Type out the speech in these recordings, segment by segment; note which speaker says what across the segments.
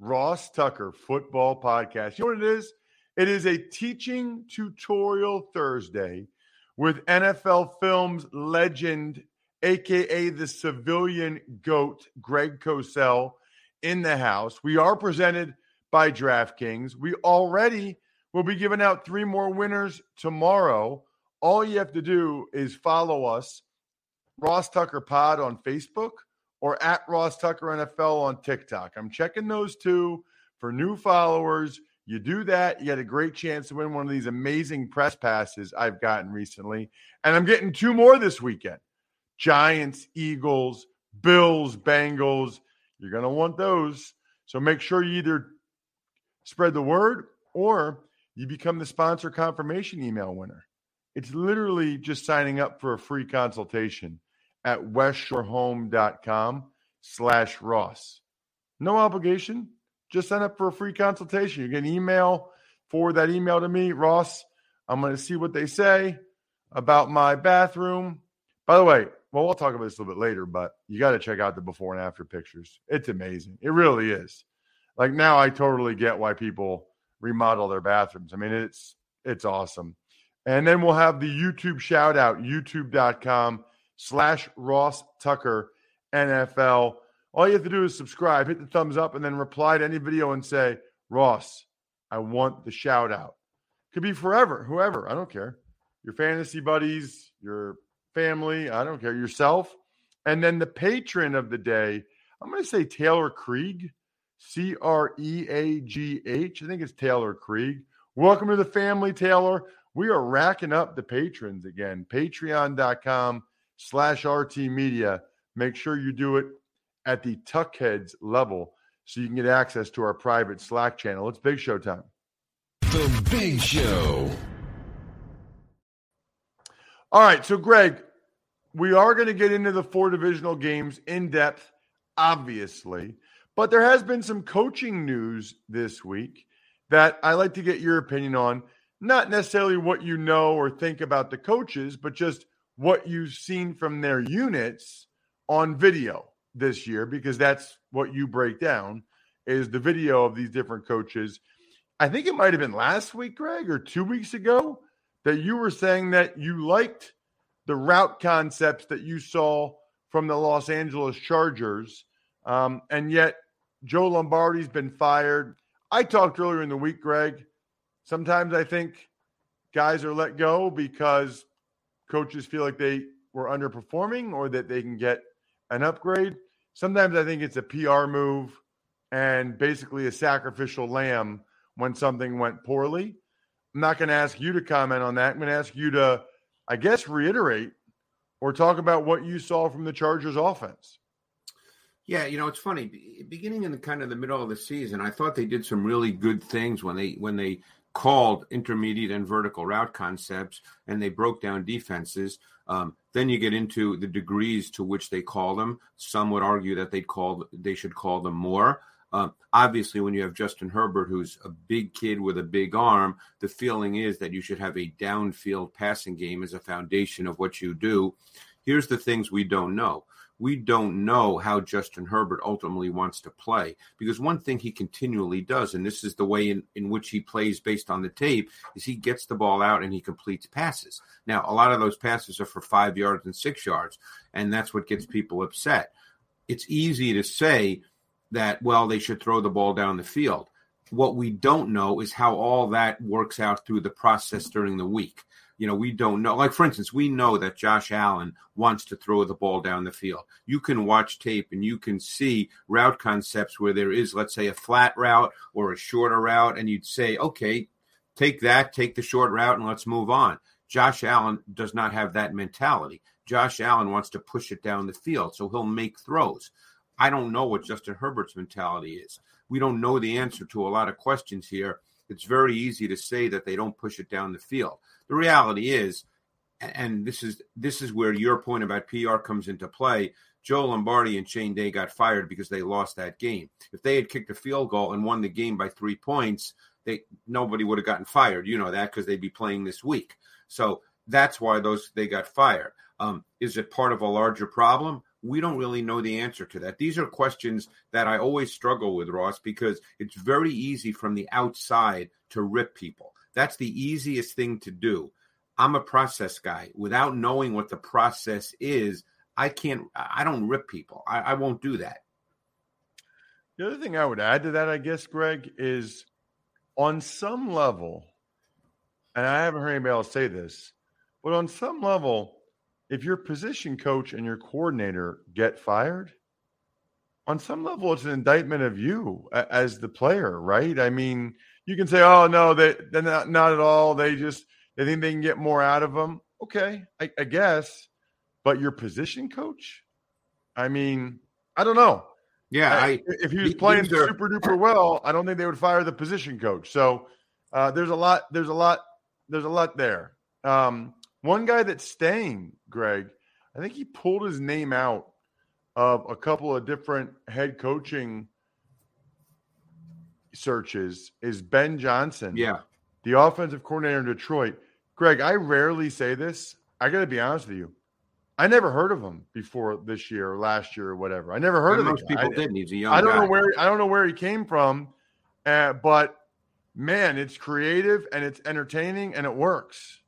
Speaker 1: Ross Tucker Football Podcast. You know what it is? It is a teaching tutorial Thursday with NFL Films legend, aka the civilian goat, Greg Cosell, in the house. We are presented by DraftKings. We already will be giving out three more winners tomorrow. All you have to do is follow us, Ross Tucker Pod on Facebook or at Ross Tucker NFL on TikTok. I'm checking those two for new followers. You do that, you get a great chance to win one of these amazing press passes I've gotten recently. And I'm getting two more this weekend Giants, Eagles, Bills, Bengals. You're going to want those. So make sure you either spread the word or you become the sponsor confirmation email winner. It's literally just signing up for a free consultation at westshorehome.com slash Ross. No obligation. Just sign up for a free consultation. You get an email, forward that email to me, Ross. I'm going to see what they say about my bathroom. By the way, well, we'll talk about this a little bit later, but you got to check out the before and after pictures. It's amazing. It really is. Like now I totally get why people remodel their bathrooms. I mean, it's it's awesome. And then we'll have the YouTube shout out, youtube.com slash Ross Tucker NFL. All you have to do is subscribe, hit the thumbs up, and then reply to any video and say, Ross, I want the shout out. Could be forever, whoever, I don't care. Your fantasy buddies, your family, I don't care, yourself. And then the patron of the day, I'm going to say Taylor Creagh, C R E A G H. I think it's Taylor Creagh. Welcome to the family, Taylor. We are racking up the patrons again. Patreon.com slash RT Media. Make sure you do it at the Tuckheads level so you can get access to our private Slack channel. It's Big Show time.
Speaker 2: The Big Show.
Speaker 1: All right. So, Greg, we are going to get into the four divisional games in depth, obviously. But there has been some coaching news this week that I like to get your opinion on. Not necessarily what you know or think about the coaches, but just what you've seen from their units on video this year because that's what you break down is the video of these different coaches. I think it might have been last week, Greg, or 2 weeks ago that you were saying that you liked the route concepts that you saw from the Los Angeles Chargers. Um, and yet Joe Lombardi's been fired. I talked earlier in the week, Greg. Sometimes I think guys are let go because coaches feel like they were underperforming or that they can get an upgrade. Sometimes I think it's a PR move and basically a sacrificial lamb when something went poorly. I'm not going to ask you to comment on that. I'm going to ask you to, I guess, reiterate or talk about what you saw from the Chargers offense.
Speaker 3: Yeah, you know, it's funny. Beginning in the kind of the middle of the season, I thought they did some really good things when they when they called intermediate and vertical route concepts and they broke down defenses. Um, then you get into the degrees to which they call them. Some would argue that they call they should call them more. Um, obviously, when you have Justin Herbert, who's a big kid with a big arm, the feeling is that you should have a downfield passing game as a foundation of what you do. Here's the things we don't know. We don't know how Justin Herbert ultimately wants to play because one thing he continually does, and this is the way in, in which he plays based on the tape, is he gets the ball out and he completes passes. Now, a lot of those passes are for five yards and six yards, and that's what gets people upset. It's easy to say, that, well, they should throw the ball down the field. What we don't know is how all that works out through the process during the week. You know, we don't know. Like, for instance, we know that Josh Allen wants to throw the ball down the field. You can watch tape and you can see route concepts where there is, let's say, a flat route or a shorter route, and you'd say, okay, take that, take the short route, and let's move on. Josh Allen does not have that mentality. Josh Allen wants to push it down the field, so he'll make throws. I don't know what Justin Herbert's mentality is. We don't know the answer to a lot of questions here. It's very easy to say that they don't push it down the field. The reality is, and this is this is where your point about PR comes into play. Joe Lombardi and Shane Day got fired because they lost that game. If they had kicked a field goal and won the game by three points, they nobody would have gotten fired. You know that because they'd be playing this week. So that's why those they got fired. Um, is it part of a larger problem? We don't really know the answer to that. These are questions that I always struggle with, Ross, because it's very easy from the outside to rip people. That's the easiest thing to do. I'm a process guy. Without knowing what the process is, I can't, I don't rip people. I, I won't do that.
Speaker 1: The other thing I would add to that, I guess, Greg, is on some level, and I haven't heard anybody else say this, but on some level, if your position coach and your coordinator get fired, on some level, it's an indictment of you as the player, right? I mean, you can say, "Oh no, they they're not, not at all. They just they think they can get more out of them." Okay, I, I guess, but your position coach, I mean, I don't know.
Speaker 3: Yeah, I,
Speaker 1: if he was playing are, super duper well, I don't think they would fire the position coach. So uh, there's a lot. There's a lot. There's a lot there. Um, one guy that's staying, Greg, I think he pulled his name out of a couple of different head coaching searches is Ben Johnson.
Speaker 3: Yeah.
Speaker 1: The offensive coordinator in Detroit. Greg, I rarely say this. I got to be honest with you. I never heard of him before this year or last year or whatever. I never heard of him.
Speaker 3: Most people didn't. He's a young.
Speaker 1: I don't
Speaker 3: guy.
Speaker 1: know where I don't know where he came from, uh, but man, it's creative and it's entertaining and it works.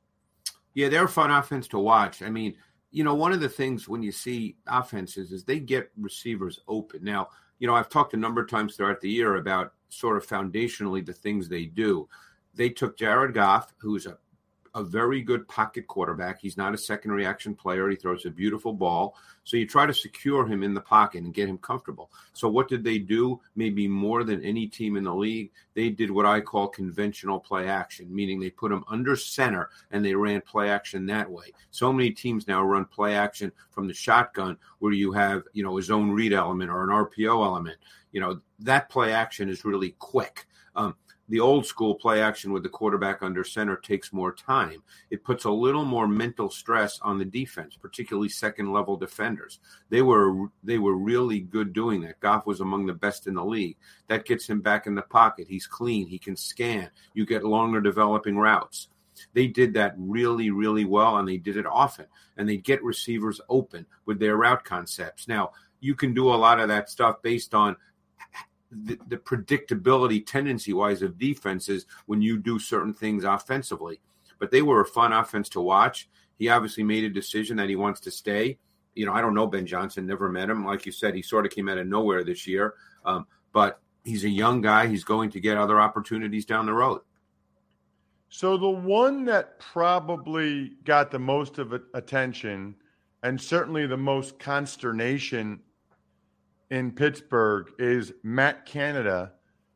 Speaker 3: Yeah, they're a fun offense to watch. I mean, you know, one of the things when you see offenses is they get receivers open. Now, you know, I've talked a number of times throughout the year about sort of foundationally the things they do. They took Jared Goff, who's a a very good pocket quarterback. He's not a second reaction player. He throws a beautiful ball. So you try to secure him in the pocket and get him comfortable. So what did they do? Maybe more than any team in the league, they did what I call conventional play action, meaning they put him under center and they ran play action that way. So many teams now run play action from the shotgun where you have, you know, a zone read element or an RPO element. You know, that play action is really quick. Um, the old school play action with the quarterback under center takes more time. It puts a little more mental stress on the defense, particularly second level defenders. They were they were really good doing that. Goff was among the best in the league. That gets him back in the pocket. He's clean. He can scan. You get longer developing routes. They did that really, really well, and they did it often. And they get receivers open with their route concepts. Now, you can do a lot of that stuff based on the, the predictability tendency wise of defenses when you do certain things offensively. But they were a fun offense to watch. He obviously made a decision that he wants to stay. You know, I don't know Ben Johnson, never met him. Like you said, he sort of came out of nowhere this year. Um, but he's a young guy. He's going to get other opportunities down the road.
Speaker 1: So the one that probably got the most of attention and certainly the most consternation in Pittsburgh is Matt Canada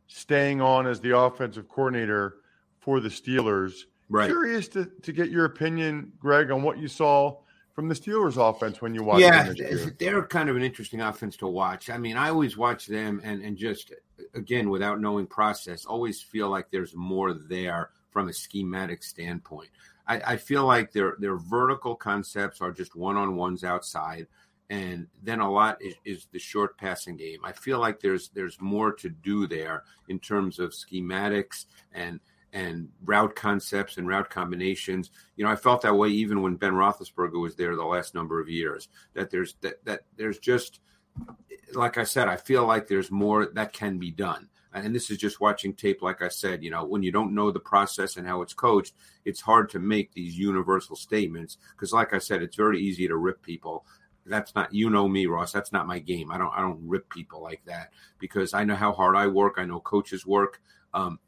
Speaker 1: staying on as the offensive coordinator for the Steelers.
Speaker 3: Right.
Speaker 1: Curious to, to get your opinion, Greg, on what you saw from the Steelers offense when you watched
Speaker 3: yeah,
Speaker 1: them.
Speaker 3: they're kind of an interesting offense to watch. I mean, I always watch them and, and just, again, without knowing process, always feel like there's more there from a schematic standpoint. I, I feel like their their vertical concepts are just one on ones outside and then a lot is, is, the short passing game. I feel like there's there's more to do there in terms of schematics and and route concepts and route combinations. You know, I felt that way even when Ben Roethlisberger was there the last number of years. That there's that that there's just like I said, I feel like there's more that can be done. And this is just watching tape. Like I said, you know, when you don't know the process and how it's coached, it's hard to make these universal statements because, like I said, it's very easy to rip people that's not you know me ross that's not my game. I don't i don't rip people like that because i know how hard i work i know coaches work um,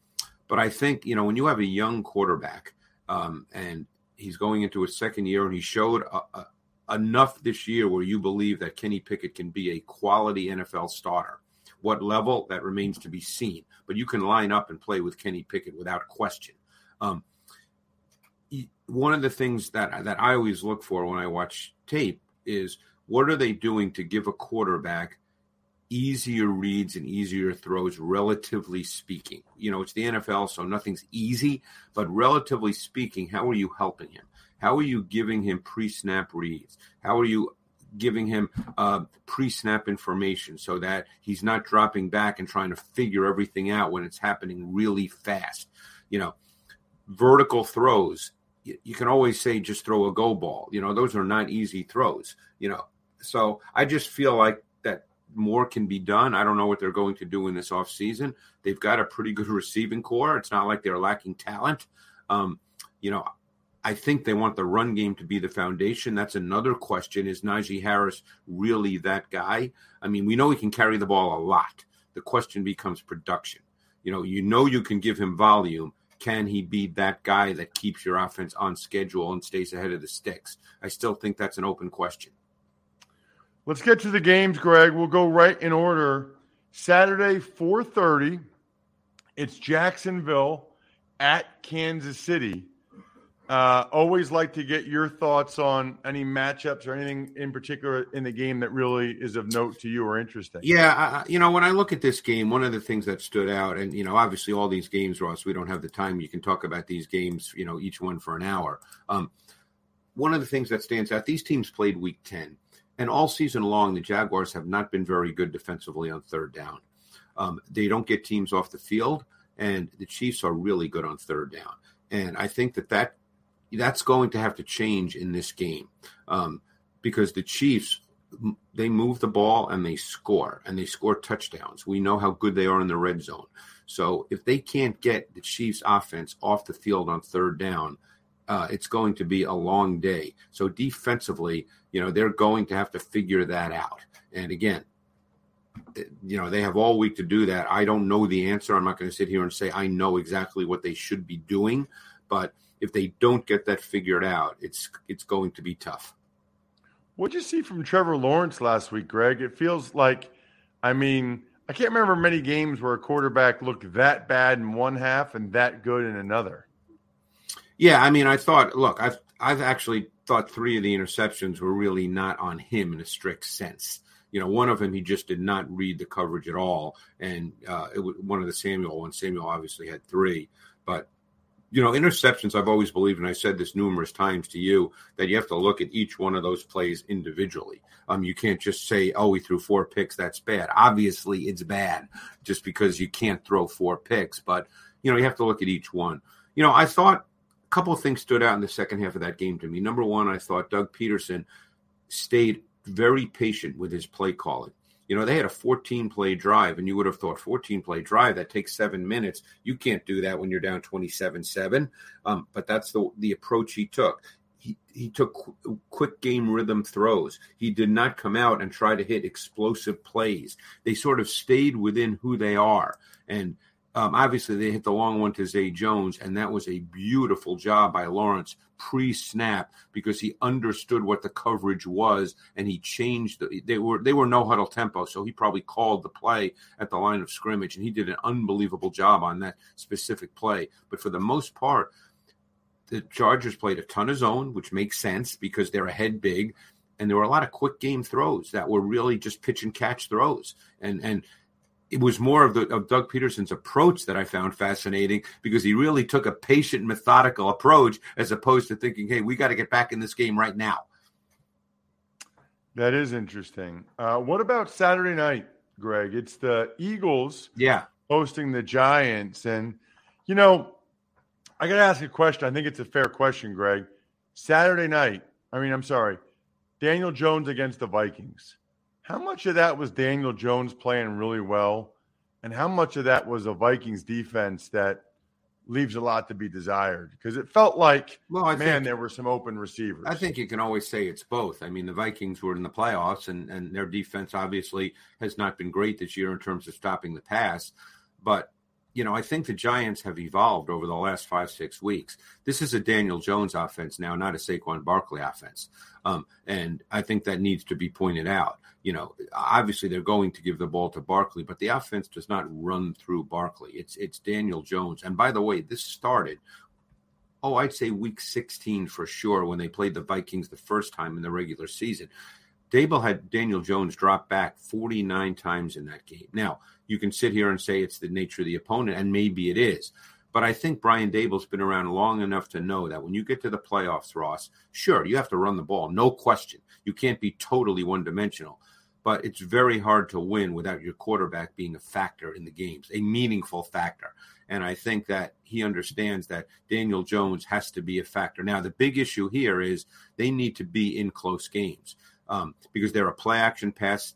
Speaker 3: but i think you know when you have a young quarterback um, and he's going into his second year and he showed a, a, enough this year where you believe that kenny pickett can be a quality nfl starter what level that remains to be seen but you can line up and play with kenny pickett without question. Um, one of the things that that i always look for when i watch tape is what are they doing to give a quarterback easier reads and easier throws, relatively speaking? You know, it's the NFL, so nothing's easy, but relatively speaking, how are you helping him? How are you giving him pre snap reads? How are you giving him uh, pre snap information so that he's not dropping back and trying to figure everything out when it's happening really fast? You know, vertical throws you, can always say just throw a go ball. You know, those are not easy throws. You know, so I just feel like that more can be done. I don't know what they're going to do in this offseason. They've got a pretty good receiving corps. It's not like they're lacking talent. Um, you know, I think they want the run game to be the foundation. That's another question. Is Najee Harris really that guy? I mean, we know he can carry the ball a lot. The question becomes production. You know, you know you can give him volume can he be that guy that keeps your offense on schedule and stays ahead of the sticks? I still think that's an open question.
Speaker 1: Let's get to the games, Greg. We'll go right in order. Saturday, 4:30. It's Jacksonville at Kansas City. Uh, always like to get your thoughts on any matchups or anything in particular in the game that really is of note to you or interesting.
Speaker 3: Yeah, I, you know, when I look at this game, one of the things that stood out, and you know, obviously all these games, Ross, we don't have the time. You can talk about these games, you know, each one for an hour. Um, one of the things that stands out, these teams played Week Ten, and all season long, the Jaguars have not been very good defensively on third down. Um, they don't get teams off the field, and the Chiefs are really good on third down. And I think that that that's going to have to change in this game um, because the Chiefs they move the ball and they score and they score touchdowns. We know how good they are in the red zone. So if they can't get the Chiefs offense off the field on third down, uh, it's going to be a long day. So defensively, you know, they're going to have to figure that out. And again, you know, they have all week to do that. I don't know the answer. I'm not going to sit here and say I know exactly what they should be doing, but – if they don't get that figured out, it's it's going to be tough.
Speaker 1: What'd you see from Trevor Lawrence last week, Greg? It feels like, I mean, I can't remember many games where a quarterback looked that bad in one half and that good in another.
Speaker 3: Yeah, I mean, I thought, look, I've I've actually thought three of the interceptions were really not on him in a strict sense. You know, one of them he just did not read the coverage at all, and uh, it was one of the Samuel ones. Samuel obviously had three, but you know, interceptions, I've always believed, and I said this numerous times to you, that you have to look at each one of those plays individually. Um, you can't just say, oh, he threw four picks, that's bad. Obviously, it's bad just because you can't throw four picks, but, you know, you have to look at each one. You know, I thought a couple of things stood out in the second half of that game to me. Number one, I thought Doug Pederson stayed very patient with his play calling. You know, they had a 14 play drive, and you would have thought 14 play drive that takes seven minutes. You can't do that when you're down 27 7. Um, but that's the, the approach he took. He, he took qu- quick game rhythm throws. He did not come out and try to hit explosive plays. They sort of stayed within who they are. And um, obviously, they hit the long one to Zay Jones, and that was a beautiful job by Lawrence pre-snap because he understood what the coverage was, and he changed. The, they were they were no huddle tempo, so he probably called the play at the line of scrimmage, and he did an unbelievable job on that specific play. But for the most part, the Chargers played a ton of zone, which makes sense because they're ahead big, and there were a lot of quick game throws that were really just pitch and catch throws, and and it was more of the of Doug Pederson's approach that I found fascinating because he really took a patient, methodical approach as opposed to thinking, "Hey, we got to get back in this game right now."
Speaker 1: That is interesting. Uh, what about Saturday night, Greg? It's the Eagles
Speaker 3: Yeah.
Speaker 1: hosting the Giants. And, you know, I got to ask a question. I think it's a fair question, Greg. Saturday night, I mean, I'm sorry, Daniel Jones against the Vikings. How much of that was Daniel Jones playing really well? And how much of that was a Vikings defense that leaves a lot to be desired? Because it felt like,
Speaker 3: Well, I
Speaker 1: man,
Speaker 3: think
Speaker 1: there were some open receivers.
Speaker 3: I think you can always say it's both. I mean, the Vikings were in the playoffs, and, and their defense obviously has not been great this year in terms of stopping the pass. But, you know, I think the Giants have evolved over the last five, six weeks. This is a Daniel Jones offense now, not a Saquon Barkley offense. Um, and I think that needs to be pointed out. You know, obviously they're going to give the ball to Barkley, but the offense does not run through Barkley. It's it's Daniel Jones. And by the way, this started oh, I'd say week 16 for sure when they played the Vikings the first time in the regular season. Daboll had Daniel Jones drop back 49 times in that game. Now, you can sit here and say it's the nature of the opponent, and maybe it is. But I think Brian Daboll's been around long enough to know that when you get to the playoffs, Ross, sure, you have to run the ball, no question. You can't be totally one dimensional. But it's very hard to win without your quarterback being a factor in the games, a meaningful factor. And I think that he understands that Daniel Jones has to be a factor. Now, the big issue here is they need to be in close games um, because they're a play action pass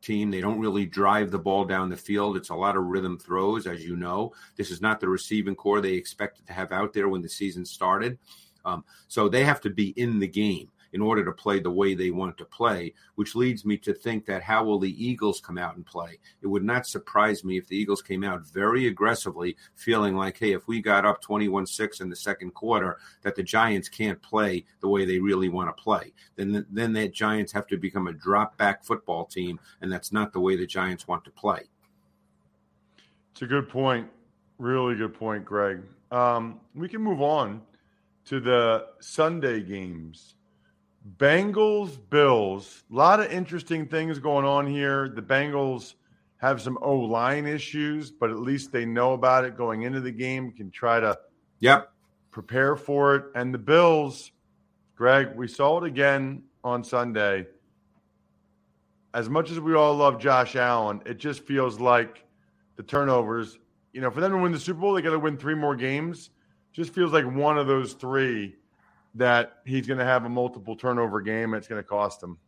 Speaker 3: team. They don't really drive the ball down the field. It's a lot of rhythm throws, as you know. This is not the receiving corps they expected to have out there when the season started. Um, so they have to be in the game in order to play the way they want to play, which leads me to think that how will the Eagles come out and play? It would not surprise me if the Eagles came out very aggressively, feeling like, hey, if we got up 21 6 in the second quarter, that the Giants can't play the way they really want to play. Then, then the Giants have to become a drop back football team, and that's not the way the Giants want to play.
Speaker 1: It's a good point. Really good point, Greg. Um, we can move on to the Sunday games. Bengals, Bills. A lot of interesting things going on here. The Bengals have some O line issues, but at least they know about it going into the game, can try to
Speaker 3: Yep.
Speaker 1: prepare for it. And the Bills, Greg, we saw it again on Sunday. As much as we all love Josh Allen, it just feels like the turnovers, you know, for them to win the Super Bowl, they got to win three more games. Just feels like one of those three that he's going to have a multiple turnover game. It's going to cost him.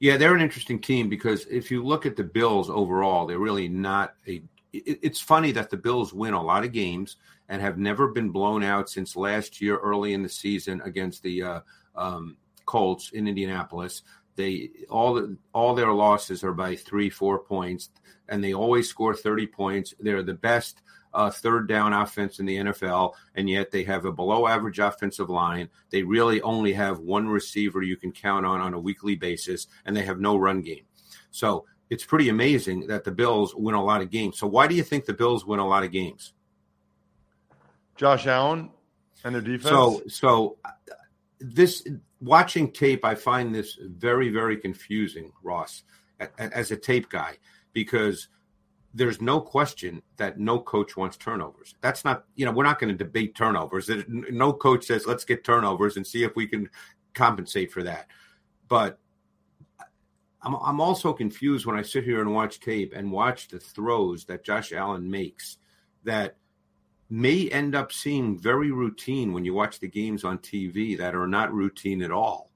Speaker 3: Yeah, they're an interesting team because if you look at the Bills overall, they're really not a. it- It's funny that the Bills win a lot of games and have never been blown out since last year, early in the season against the uh, um, Colts in Indianapolis. They all all their losses are by three, four points, and they always score thirty points. They're the best uh, third down offense in the NFL, and yet they have a below average offensive line. They really only have one receiver you can count on on a weekly basis, and they have no run game. So it's pretty amazing that the Bills win a lot of games. So why do you think the Bills win a lot of games?
Speaker 1: Josh Allen and their defense.
Speaker 3: So so this watching tape, I find this very very confusing, Ross, as a tape guy, because there's no question that no coach wants turnovers. That's not you know we're not going to debate turnovers. No coach says let's get turnovers and see if we can compensate for that. But I'm I'm also confused when I sit here and watch tape and watch the throws that Josh Allen makes that may end up seeing very routine when you watch the games on TV that are not routine at all.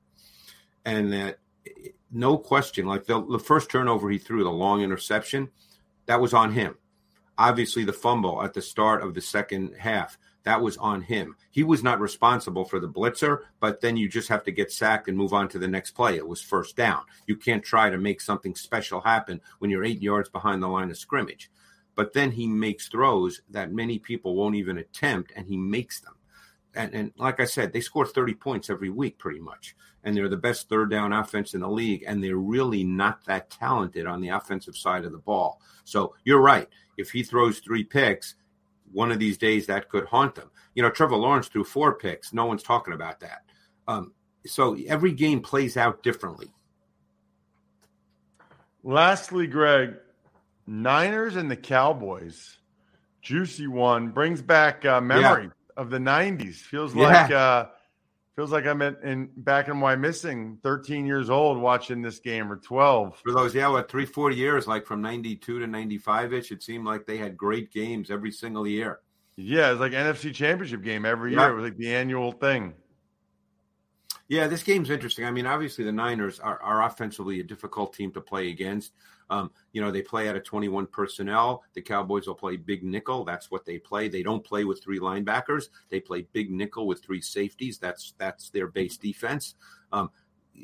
Speaker 3: And that eh, no question, like the, the first turnover he threw, the long interception, that was on him. Obviously, the fumble at the start of the second half, that was on him. He was not responsible for the blitzer, but then you just have to get sacked and move on to the next play. It was first down. You can't try to make something special happen when you're eight yards behind the line of scrimmage. But then he makes throws that many people won't even attempt, and he makes them. And, and like I said, they score 30 points every week pretty much. And they're the best third down offense in the league. And they're really not that talented on the offensive side of the ball. So you're right. If he throws three picks, one of these days that could haunt them. You know, Trevor Lawrence threw four picks. No one's talking about that. Um, so every game plays out differently.
Speaker 1: Lastly, Greg, Niners and the Cowboys. Juicy one brings back uh, memory of the '90s. Feels
Speaker 3: Yeah.
Speaker 1: like uh, Feels like I'm in, in back in Wyomissing, 13 years old, watching this game or 12.
Speaker 3: For those, yeah, what three, four years, like from '92 to '95 ish, it seemed like they had great games every single year.
Speaker 1: Yeah, it's like NFC Championship game every year. It was like the annual thing.
Speaker 3: Yeah, this game's interesting. I mean, obviously the Niners are, are offensively a difficult team to play against. Um, you know, they play out of 21 personnel. The Cowboys will play big nickel. That's what they play. They don't play with three linebackers. They play big nickel with three safeties. That's that's their base defense. Um,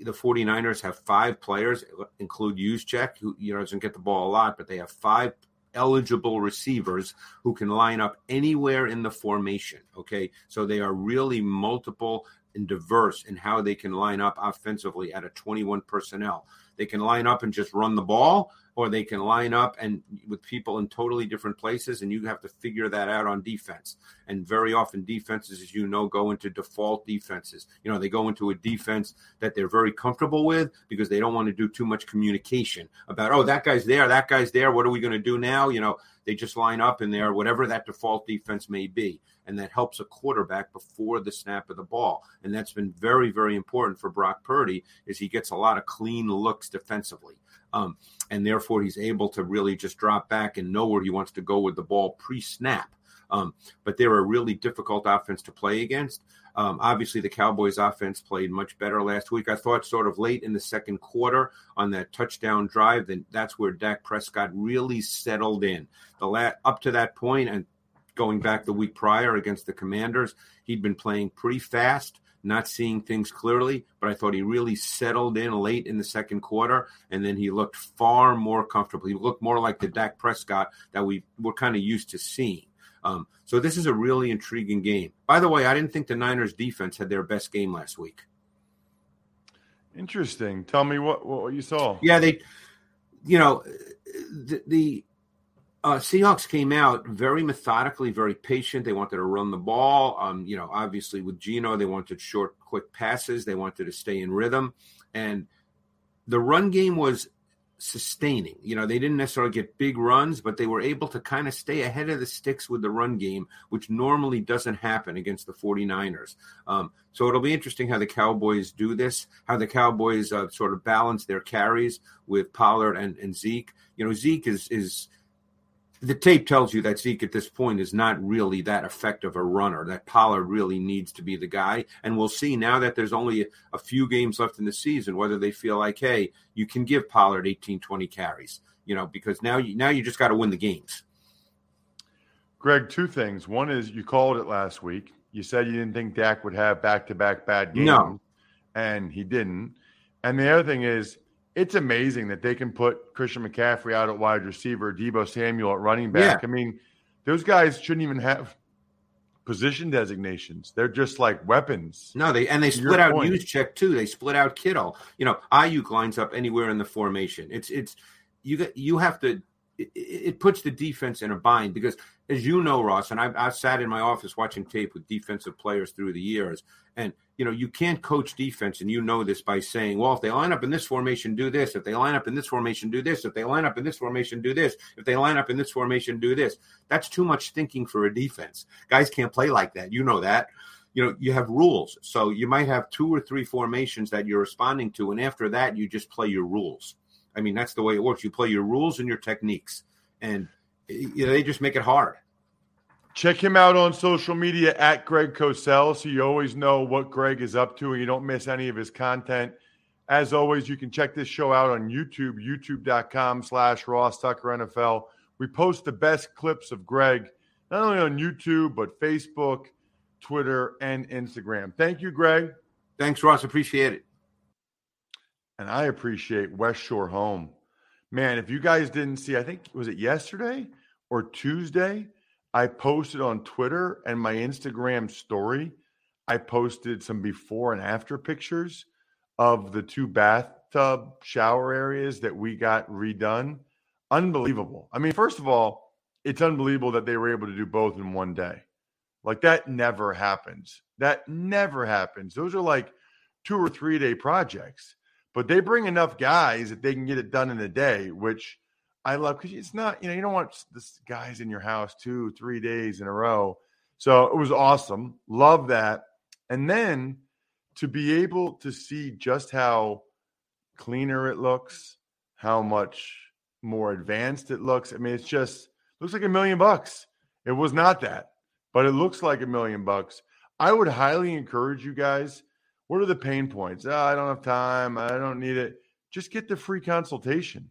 Speaker 3: the 49ers have five players, include Juszczyk, who you know doesn't get the ball a lot, but they have five eligible receivers who can line up anywhere in the formation. Okay. So they are really multiple and diverse in how they can line up offensively at a 21 personnel. They can line up and just run the ball, or they can line up and with people in totally different places, and you have to figure that out on defense. And very often, defenses, as you know, go into default defenses. You know, they go into a defense that they're very comfortable with because they don't want to do too much communication about, oh, that guy's there, that guy's there. What are we going to do now? You know, they just line up in there, whatever that default defense may be. And that helps a quarterback before the snap of the ball. And that's been very, very important for Brock Purdy is he gets a lot of clean looks defensively. Um, and therefore he's able to really just drop back and know where he wants to go with the ball pre-snap. Um, but they're a really difficult offense to play against. Um, obviously, the Cowboys' offense played much better last week. I thought, sort of late in the second quarter on that touchdown drive, then that's where Dak Prescott really settled in. The la- up to that point, and going back the week prior against the Commanders, he'd been playing pretty fast not seeing things clearly, but I thought he really settled in late in the second quarter, and then he looked far more comfortable. He looked more like the Dak Prescott that we were kind of used to seeing. Um, so this is a really intriguing game. By the way, I didn't think the Niners defense had their best game last week.
Speaker 1: Interesting. Tell me what what you saw.
Speaker 3: Yeah, they, you know, the, the uh, Seahawks came out very methodically, very patient. They wanted to run the ball. Um, you know, obviously with Geno, they wanted short, quick passes. They wanted to stay in rhythm, and the run game was sustaining. You know, they didn't necessarily get big runs, but they were able to kind of stay ahead of the sticks with the run game, which normally doesn't happen against the 49ers. Um, so it'll be interesting how the Cowboys do this, how the Cowboys uh, sort of balance their carries with Pollard and, and Zeke. You know, Zeke is is the tape tells you that Zeke at this point is not really that effective a runner. That Pollard really needs to be the guy. And we'll see now that there's only a, few games left in the season whether they feel like, hey, you can give Pollard 18, 20 carries, you know, because now you now you just got to win the games.
Speaker 1: Greg, two things. One is you called it last week. You said you didn't think Dak would have back to back bad games.
Speaker 3: No.
Speaker 1: And he didn't. And the other thing is it's amazing that they can put Christian McCaffrey out at wide receiver, Deebo Samuel at running back.
Speaker 3: Yeah.
Speaker 1: I mean, those guys shouldn't even have position designations. They're just like weapons.
Speaker 3: No, they and they split out Juszczyk too. They split out Kittle. You know, Aiyuk lines up anywhere in the formation. It's it's you get you have to. It, it puts the defense in a bind because, as you know, Ross, and I've, I've sat in my office watching tape with defensive players through the years, and you know you can't coach defense, and you know this by saying, well, if they line up in this formation, do this. If they line up in this formation, do this. If they line up in this formation, do this. If they line up in this formation, do this. That's too much thinking for a defense. Guys can't play like that. You know that you know you have rules so you might have two or three formations that you're responding to and after that you just play your rules i mean that's the way it works you play your rules and your techniques and eh, you know, they just make it hard
Speaker 1: Check him out on social media at Greg Cosell so you always know what Greg is up to and you don't miss any of his content. As always, you can check this show out on YouTube, youtube.com slash Ross Tucker NFL. We post the best clips of Greg, not only on YouTube, but Facebook, Twitter, and Instagram. Thank you, Greg.
Speaker 3: thanks ross appreciate it
Speaker 1: And I appreciate West Shore Home. Man, if you guys didn't see, I think was it yesterday or Tuesday? I posted on Twitter and my Instagram story. I posted some before and after pictures of the two bathtub shower areas that we got redone. Unbelievable. I mean, first of all, it's unbelievable that they were able to do both in one day. Like that never happens. That never happens. Those are like two or three day projects but they bring enough guys that they can get it done in a day, which I love because it's not, you know, you don't want this guys in your house two, three days in a row. So it was awesome. Love that. And then to be able to see just how cleaner it looks, how much more advanced it looks. I mean, it's just looks like a million bucks. It was not that, but it looks like a million bucks. I would highly encourage you guys. What are the pain points? Oh, I don't have time. I don't need it. Just get the free consultation.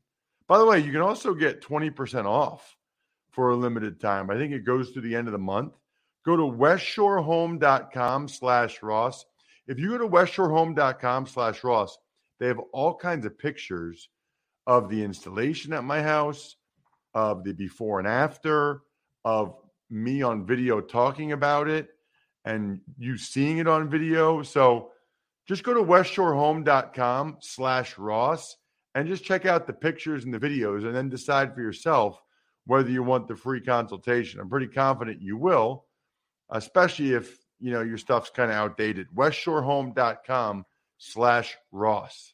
Speaker 1: By the way, you can also get 20% off for a limited time. I think it goes to the end of the month. Go to westshorehome.com slash Ross. If you go to westshorehome.com slash Ross, they have all kinds of pictures of the installation at my house, of the before and after, of me on video talking about it, and you seeing it on video. So just go to westshorehome.com slash Ross and just check out the pictures and the videos and then decide for yourself whether you want the free consultation. I'm pretty confident you will, especially if you know your stuff's kind of outdated. westshorehome.com slash Ross.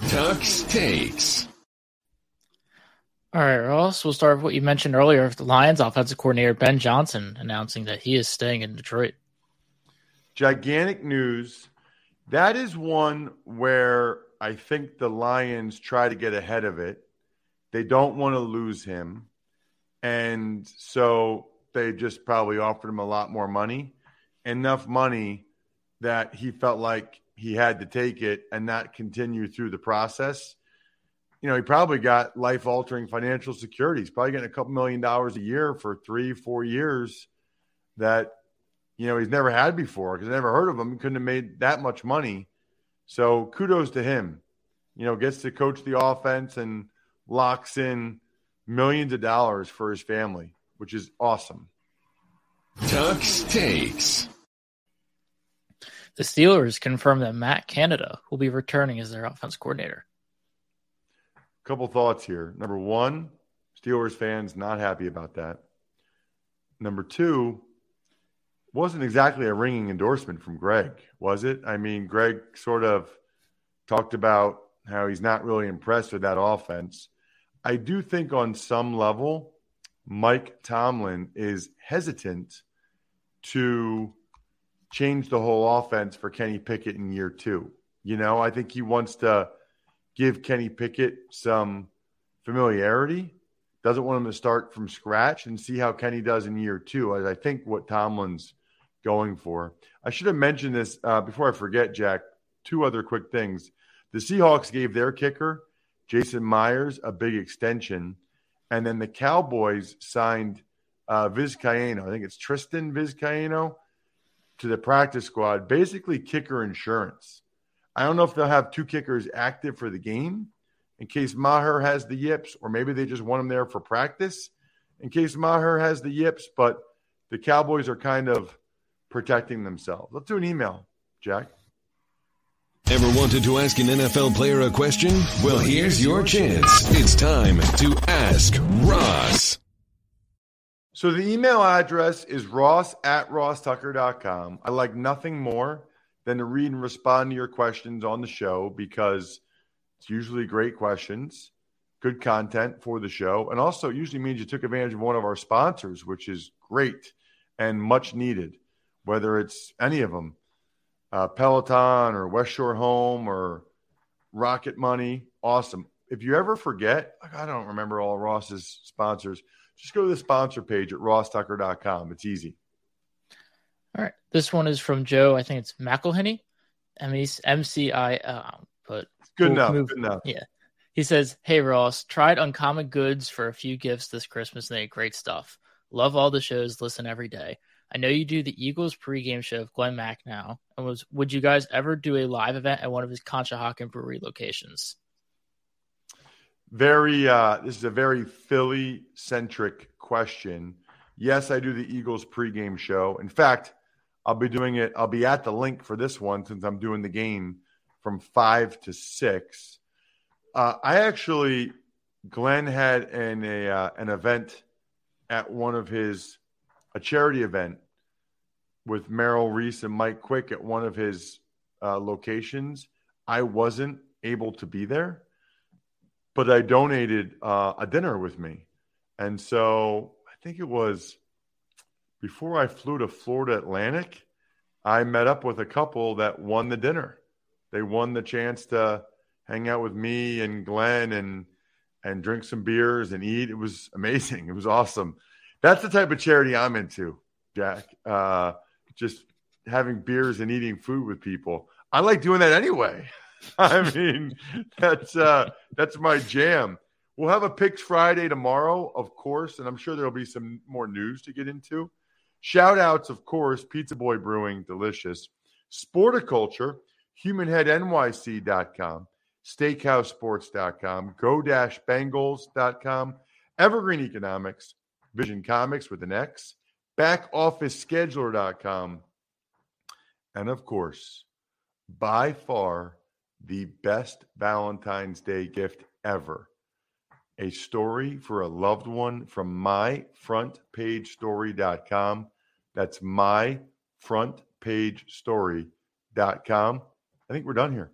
Speaker 2: Tux takes.
Speaker 4: All right, Ross, we'll start with what you mentioned earlier the Lions offensive coordinator Ben Johnson announcing that he is staying in Detroit.
Speaker 1: Gigantic news. That is one where I think the Lions try to get ahead of it. They don't want to lose him. And so they just probably offered him a lot more money, enough money that he felt like he had to take it and not continue through the process. You know, he probably got life altering financial security. He's probably getting a couple million dollars a year for three, four years that, you know, he's never had before because I never heard of him. He couldn't have made that much money. So kudos to him. You know, gets to coach the offense and locks in millions of dollars for his family, which is awesome.
Speaker 2: Tux takes.
Speaker 4: The Steelers confirmed that Matt Canada will be returning as their offense coordinator.
Speaker 1: Couple thoughts here. Number one, Steelers fans not happy about that. Number two, wasn't exactly a ringing endorsement from Greg, was it? I mean, Greg sort of talked about how he's not really impressed with that offense. I do think on some level, Mike Tomlin is hesitant to change the whole offense for Kenny Pickett in year two. You know, I think he wants to give Kenny Pickett some familiarity, doesn't want him to start from scratch and see how Kenny does in year two, as I think what Tomlin's going for. I should have mentioned this uh, before I forget, Jack. Two other quick things. The Seahawks gave their kicker, Jason Myers, a big extension. And then the Cowboys signed uh, Vizcaino. I think it's Tristan Vizcaino to the practice squad, basically kicker insurance. I don't know if they'll have two kickers active for the game in case Maher has the yips, or maybe they just want him there for practice in case Maher has the yips. But the Cowboys are kind of protecting themselves. Let's do an email, Jack.
Speaker 2: Ever wanted to ask an NFL player a question? Well, here's your chance. It's time to ask Ross.
Speaker 1: So the email address is ross at rosstucker.com. I like nothing more than to read and respond to your questions on the show because it's usually great questions, good content for the show. And also, it usually means you took advantage of one of our sponsors, which is great and much needed, whether it's any of them uh, Peloton or West Shore Home or Rocket Money. Awesome. If you ever forget, I don't remember all Ross's sponsors just go to the sponsor page at rosstucker.com. It's easy.
Speaker 4: All right. This one is from Joe. I think it's McElhenney. M C I. Uh, but
Speaker 1: good enough. Move. Good enough.
Speaker 4: Yeah. He says, Hey, Ross, tried Uncommon Goods for a few gifts this Christmas and they great stuff. Love all the shows, listen every day. I know you do the Eagles pregame show of Glen Macnow. And was would you guys ever do a live event at one of his Conshohocken brewery locations?
Speaker 1: Very, uh, this is a very Philly centric question. Yes, I do the Eagles pregame show. In fact, I'll be doing it. I'll be at the link for this one since I'm doing the game from five to six. Uh, I actually, Glenn had an a uh, an event at one of his a charity event with Merrill Reese and Mike Quick at one of his uh, locations. I wasn't able to be there, but I donated uh, a dinner with me, and so I think it was before I flew to Florida Atlantic. I met up with a couple that won the dinner. They won the chance to hang out with me and Glen and and drink some beers and eat. It was amazing. It was awesome. That's the type of charity I'm into, Jack. Uh, just having beers and eating food with people. I like doing that anyway. I mean, that's uh, that's my jam. We'll have a picks Friday tomorrow, of course, and I'm sure there'll be some more news to get into. Shout outs, of course, Pizza Boy Brewing, delicious. Sporticulture, humanheadnyc.com, steakhousesports.com, go-bengals.com, Evergreen Economics, Vision Comics with an X, backofficescheduler.com, and of course, by far the best Valentine's Day gift ever. A story for a loved one from myfrontpagestory.com. That's myfrontpagestory.com. I think we're done here.